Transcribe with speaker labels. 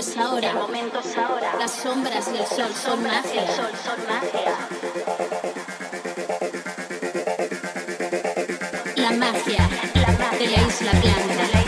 Speaker 1: Momento es ahora.
Speaker 2: El momento es ahora.
Speaker 1: Las sombras y el sol son
Speaker 2: el
Speaker 1: magia.
Speaker 2: sol son magia.
Speaker 1: La magia
Speaker 2: La magia
Speaker 1: de la isla blanca.
Speaker 2: de la isla blanca.